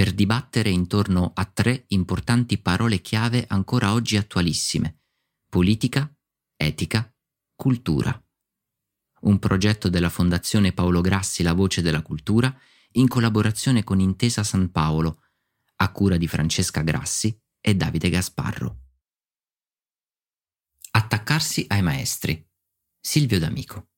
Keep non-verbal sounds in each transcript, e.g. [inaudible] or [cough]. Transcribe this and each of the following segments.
per dibattere intorno a tre importanti parole chiave ancora oggi attualissime. Politica, etica, cultura. Un progetto della Fondazione Paolo Grassi La Voce della Cultura in collaborazione con Intesa San Paolo, a cura di Francesca Grassi e Davide Gasparro. Attaccarsi ai maestri. Silvio D'Amico.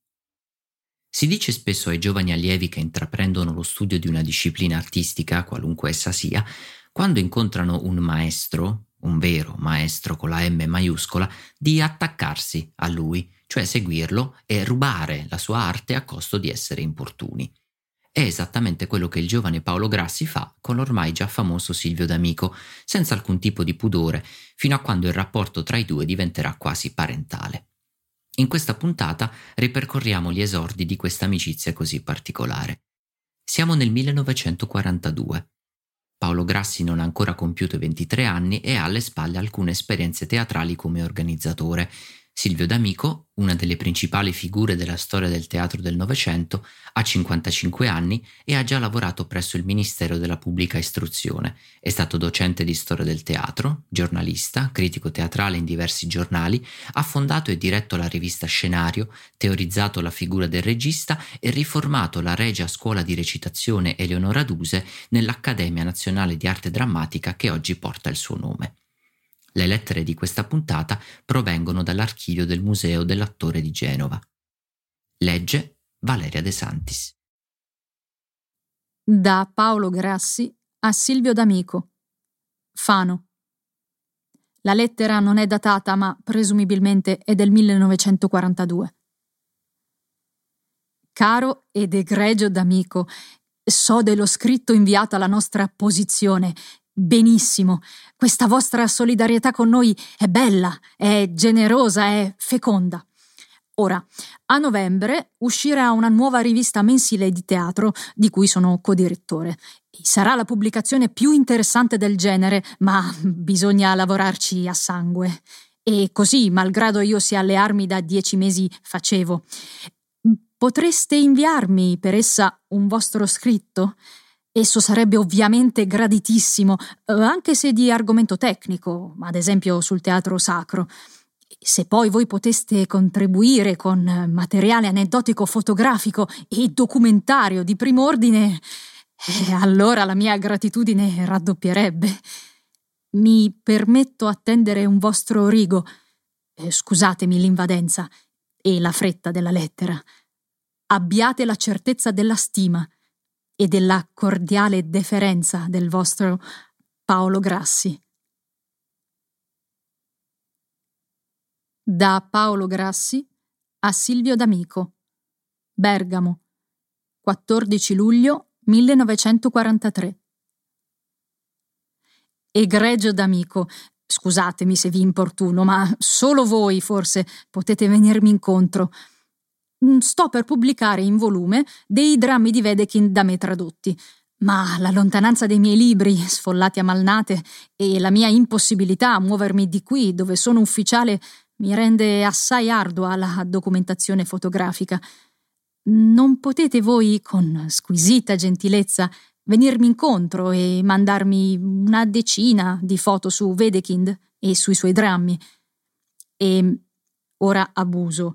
Si dice spesso ai giovani allievi che intraprendono lo studio di una disciplina artistica, qualunque essa sia, quando incontrano un maestro, un vero maestro con la M maiuscola, di attaccarsi a lui, cioè seguirlo e rubare la sua arte a costo di essere importuni. È esattamente quello che il giovane Paolo Grassi fa con l'ormai già famoso Silvio D'Amico, senza alcun tipo di pudore, fino a quando il rapporto tra i due diventerà quasi parentale. In questa puntata ripercorriamo gli esordi di questa amicizia così particolare. Siamo nel 1942. Paolo Grassi non ha ancora compiuto 23 anni e ha alle spalle alcune esperienze teatrali come organizzatore Silvio D'Amico, una delle principali figure della storia del teatro del Novecento, ha 55 anni e ha già lavorato presso il Ministero della Pubblica Istruzione. È stato docente di storia del teatro, giornalista, critico teatrale in diversi giornali, ha fondato e diretto la rivista Scenario, teorizzato la figura del regista e riformato la Regia Scuola di Recitazione Eleonora Duse nell'Accademia Nazionale di Arte Drammatica che oggi porta il suo nome. Le lettere di questa puntata provengono dall'archivio del Museo dell'Attore di Genova. Legge Valeria De Santis. Da Paolo Grassi a Silvio D'Amico. Fano. La lettera non è datata, ma presumibilmente è del 1942. Caro ed egregio D'Amico, so dello scritto inviato alla nostra posizione Benissimo, questa vostra solidarietà con noi è bella, è generosa, è feconda. Ora, a novembre uscirà una nuova rivista mensile di teatro di cui sono codirettore. Sarà la pubblicazione più interessante del genere, ma bisogna lavorarci a sangue. E così, malgrado io sia alle armi da dieci mesi, facevo. Potreste inviarmi per essa un vostro scritto? Esso sarebbe ovviamente graditissimo, eh, anche se di argomento tecnico, ad esempio sul teatro sacro. Se poi voi poteste contribuire con materiale aneddotico fotografico e documentario di prim'ordine, eh, allora la mia gratitudine raddoppierebbe. Mi permetto attendere un vostro rigo. Eh, scusatemi l'invadenza e la fretta della lettera. Abbiate la certezza della stima e della cordiale deferenza del vostro Paolo Grassi. Da Paolo Grassi a Silvio D'Amico. Bergamo, 14 luglio 1943. Egregio D'Amico, scusatemi se vi importuno, ma solo voi forse potete venirmi incontro. Mm, sto per pubblicare in volume dei drammi di Wedekind da me tradotti. Ma la lontananza dei miei libri, sfollati a malnate, e la mia impossibilità a muovermi di qui, dove sono ufficiale, mi rende assai ardua la documentazione fotografica. Non potete voi, con squisita gentilezza, venirmi incontro e mandarmi una decina di foto su Wedekind e sui suoi drammi? E ora abuso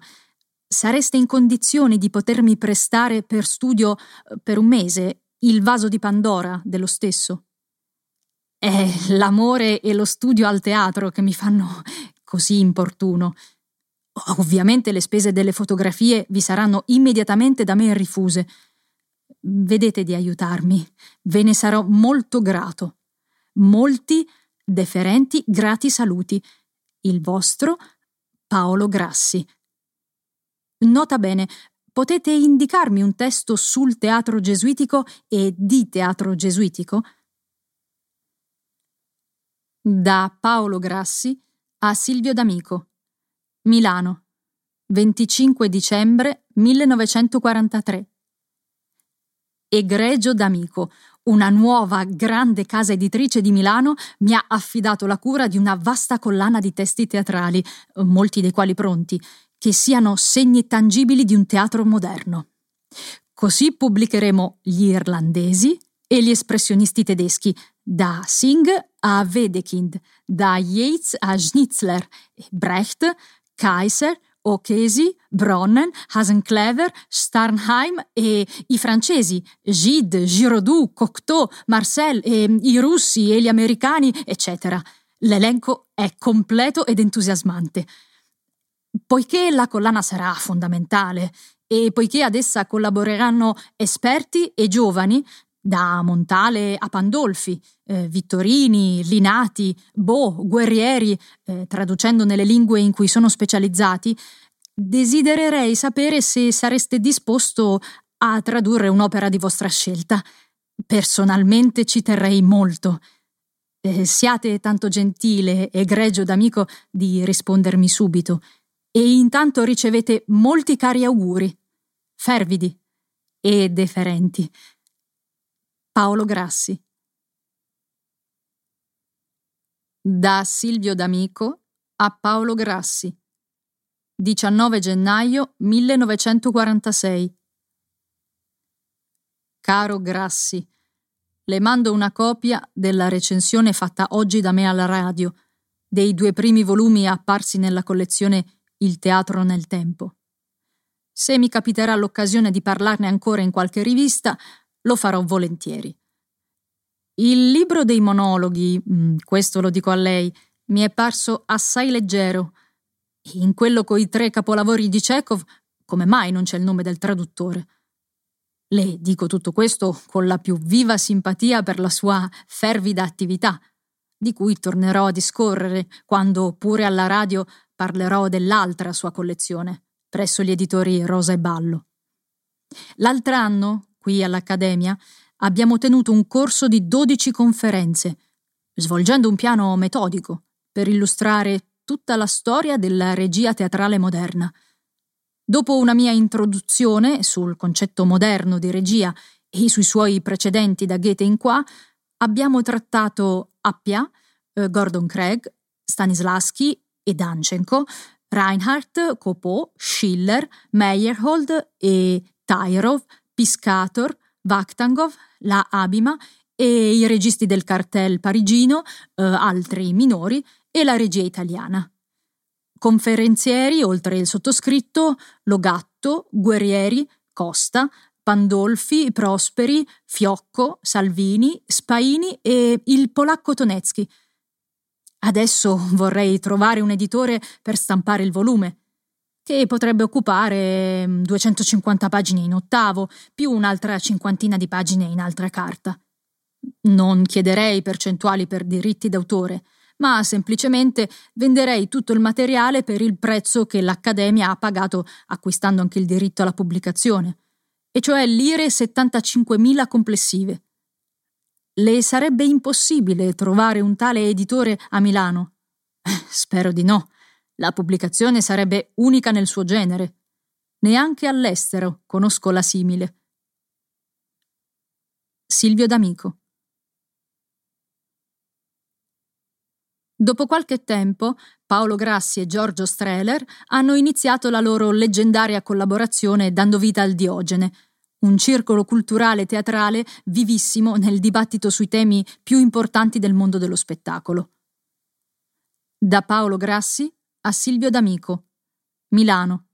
sareste in condizione di potermi prestare per studio eh, per un mese il vaso di Pandora dello stesso? È l'amore e lo studio al teatro che mi fanno così importuno. Ovviamente le spese delle fotografie vi saranno immediatamente da me rifuse. Vedete di aiutarmi, ve ne sarò molto grato. Molti deferenti grati saluti. Il vostro Paolo Grassi. Nota bene, potete indicarmi un testo sul teatro gesuitico e di teatro gesuitico? Da Paolo Grassi a Silvio D'Amico. Milano, 25 dicembre 1943. Egregio D'Amico, una nuova grande casa editrice di Milano mi ha affidato la cura di una vasta collana di testi teatrali, molti dei quali pronti, che siano segni tangibili di un teatro moderno. Così pubblicheremo gli irlandesi e gli espressionisti tedeschi, da Singh a Wedekind, da Yeats a Schnitzler, Brecht, Kaiser, O'Casey, Bronnen, Hasenclever, Starnheim e i francesi, Gide, Giraudoux, Cocteau, Marcel e i russi e gli americani, eccetera. L'elenco è completo ed entusiasmante. Poiché la collana sarà fondamentale e poiché ad essa collaboreranno esperti e giovani, da Montale a Pandolfi, eh, Vittorini, Linati, Bo, Guerrieri, eh, traducendo nelle lingue in cui sono specializzati, desidererei sapere se sareste disposto a tradurre un'opera di vostra scelta. Personalmente ci terrei molto. Eh, siate tanto gentile, egregio d'amico, di rispondermi subito, e intanto ricevete molti cari auguri, fervidi e deferenti. Paolo Grassi. Da Silvio D'Amico a Paolo Grassi. 19 gennaio 1946. Caro Grassi, le mando una copia della recensione fatta oggi da me alla radio, dei due primi volumi apparsi nella collezione Il teatro nel tempo. Se mi capiterà l'occasione di parlarne ancora in qualche rivista, lo farò volentieri. Il libro dei monologhi, mm, questo lo dico a lei, mi è parso assai leggero. In quello coi tre capolavori di Chekhov, come mai non c'è il nome del traduttore? Le dico tutto questo con la più viva simpatia per la sua fervida attività, di cui tornerò a discorrere quando pure alla radio parlerò dell'altra sua collezione, presso gli editori Rosa e Ballo. L'altro anno, qui all'Accademia, abbiamo tenuto un corso di 12 conferenze, svolgendo un piano metodico per illustrare tutta la storia della regia teatrale moderna. Dopo una mia introduzione sul concetto moderno di regia e sui suoi precedenti da Goethe in qua, abbiamo trattato Appia, eh, Gordon Craig, Stanislavski e Danchenko, Reinhardt, Copeau, Schiller, Meyerhold e Tyrov, Piscator, Vakhtangov, la Abima e i registi del cartel parigino, eh, altri minori, e la regia italiana. Conferenzieri, oltre il sottoscritto, Logatto, Guerrieri, Costa, Pandolfi, Prosperi, Fiocco, Salvini, Spaini e il polacco Tonecki. Adesso vorrei trovare un editore per stampare il volume che potrebbe occupare 250 mm, pagine in ottavo, più un'altra cinquantina di pagine in altra carta. Non chiederei percentuali per diritti d'autore, ma semplicemente venderei tutto il materiale per il prezzo che l'Accademia ha pagato acquistando anche il diritto alla pubblicazione, e cioè lire 75.000 complessive. Le sarebbe impossibile trovare un tale editore a Milano? [laughs] Spero di no la pubblicazione sarebbe unica nel suo genere. Neanche all'estero conosco la simile. Silvio D'Amico. Dopo qualche tempo, Paolo Grassi e Giorgio Streller hanno iniziato la loro leggendaria collaborazione dando vita al Diogene, un circolo culturale teatrale vivissimo nel dibattito sui temi più importanti del mondo dello spettacolo. Da Paolo Grassi a Silvio D'Amico, Milano,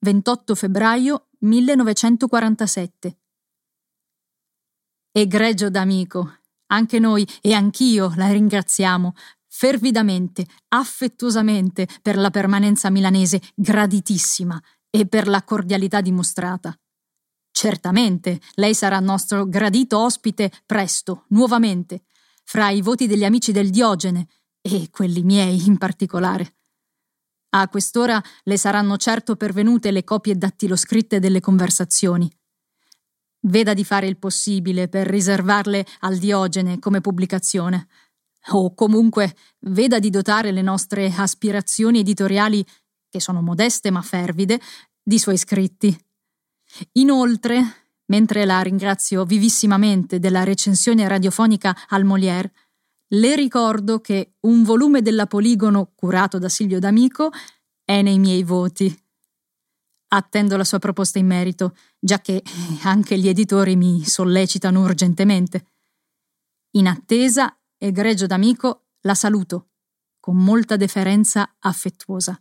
28 febbraio 1947. Egregio D'Amico, Anche noi e anch'io la ringraziamo fervidamente, affettuosamente per la permanenza milanese graditissima e per la cordialità dimostrata. Certamente, lei sarà nostro gradito ospite presto, nuovamente, fra i voti degli amici del Diogene e quelli miei in particolare. A quest'ora le saranno certo pervenute le copie dattiloscritte delle conversazioni. Veda di fare il possibile per riservarle al Diogene come pubblicazione. O comunque veda di dotare le nostre aspirazioni editoriali, che sono modeste ma fervide, di suoi scritti. Inoltre, mentre la ringrazio vivissimamente della recensione radiofonica al Molière, le ricordo che un volume della Poligono curato da Silvio D'Amico è nei miei voti. Attendo la sua proposta in merito, già che anche gli editori mi sollecitano urgentemente. In attesa, egregio d'amico, la saluto, con molta deferenza affettuosa.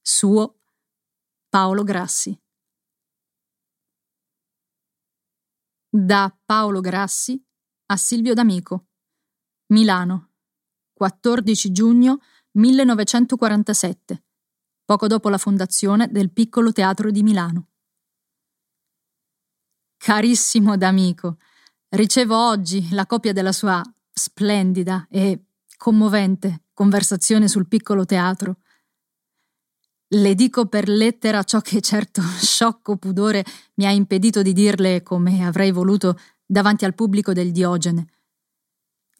Suo Paolo Grassi. Da Paolo Grassi a Silvio D'Amico. Milano, 14 giugno 1947, poco dopo la fondazione del piccolo teatro di Milano. Carissimo D'Amico, ricevo oggi la copia della sua splendida e commovente conversazione sul piccolo teatro. Le dico per lettera ciò che certo sciocco pudore mi ha impedito di dirle come avrei voluto davanti al pubblico del Diogene.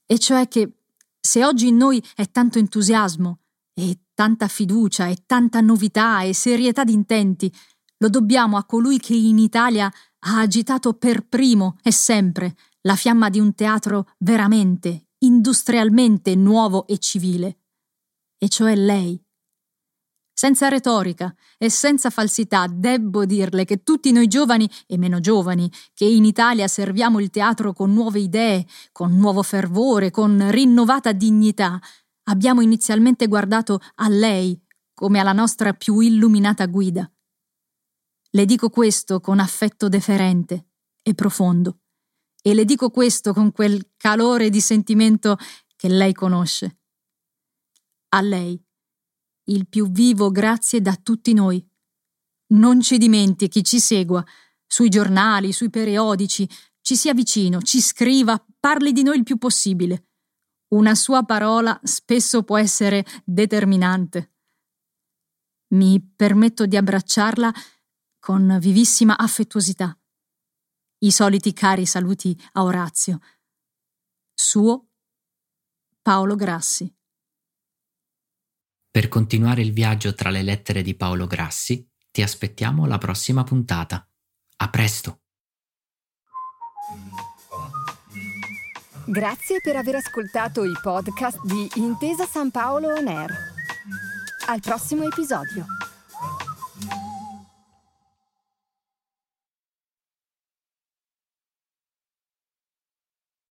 E cioè che se oggi in noi è tanto entusiasmo e tanta fiducia e tanta novità e serietà d'intenti, lo dobbiamo a colui che in Italia ha agitato per primo e sempre la fiamma di un teatro veramente, industrialmente nuovo e civile, e cioè lei, senza retorica e senza falsità debbo dirle che tutti noi giovani e meno giovani, che in Italia serviamo il teatro con nuove idee, con nuovo fervore, con rinnovata dignità, abbiamo inizialmente guardato a lei come alla nostra più illuminata guida. Le dico questo con affetto deferente e profondo, e le dico questo con quel calore di sentimento che lei conosce. A lei il più vivo grazie da tutti noi. Non ci dimentichi, ci segua, sui giornali, sui periodici, ci sia vicino, ci scriva, parli di noi il più possibile. Una sua parola spesso può essere determinante. Mi permetto di abbracciarla con vivissima affettuosità. I soliti cari saluti a Orazio. Suo Paolo Grassi. Per continuare il viaggio tra le lettere di Paolo Grassi, ti aspettiamo alla prossima puntata. A presto! Grazie per aver ascoltato i podcast di Intesa San Paolo On Air. Al prossimo episodio.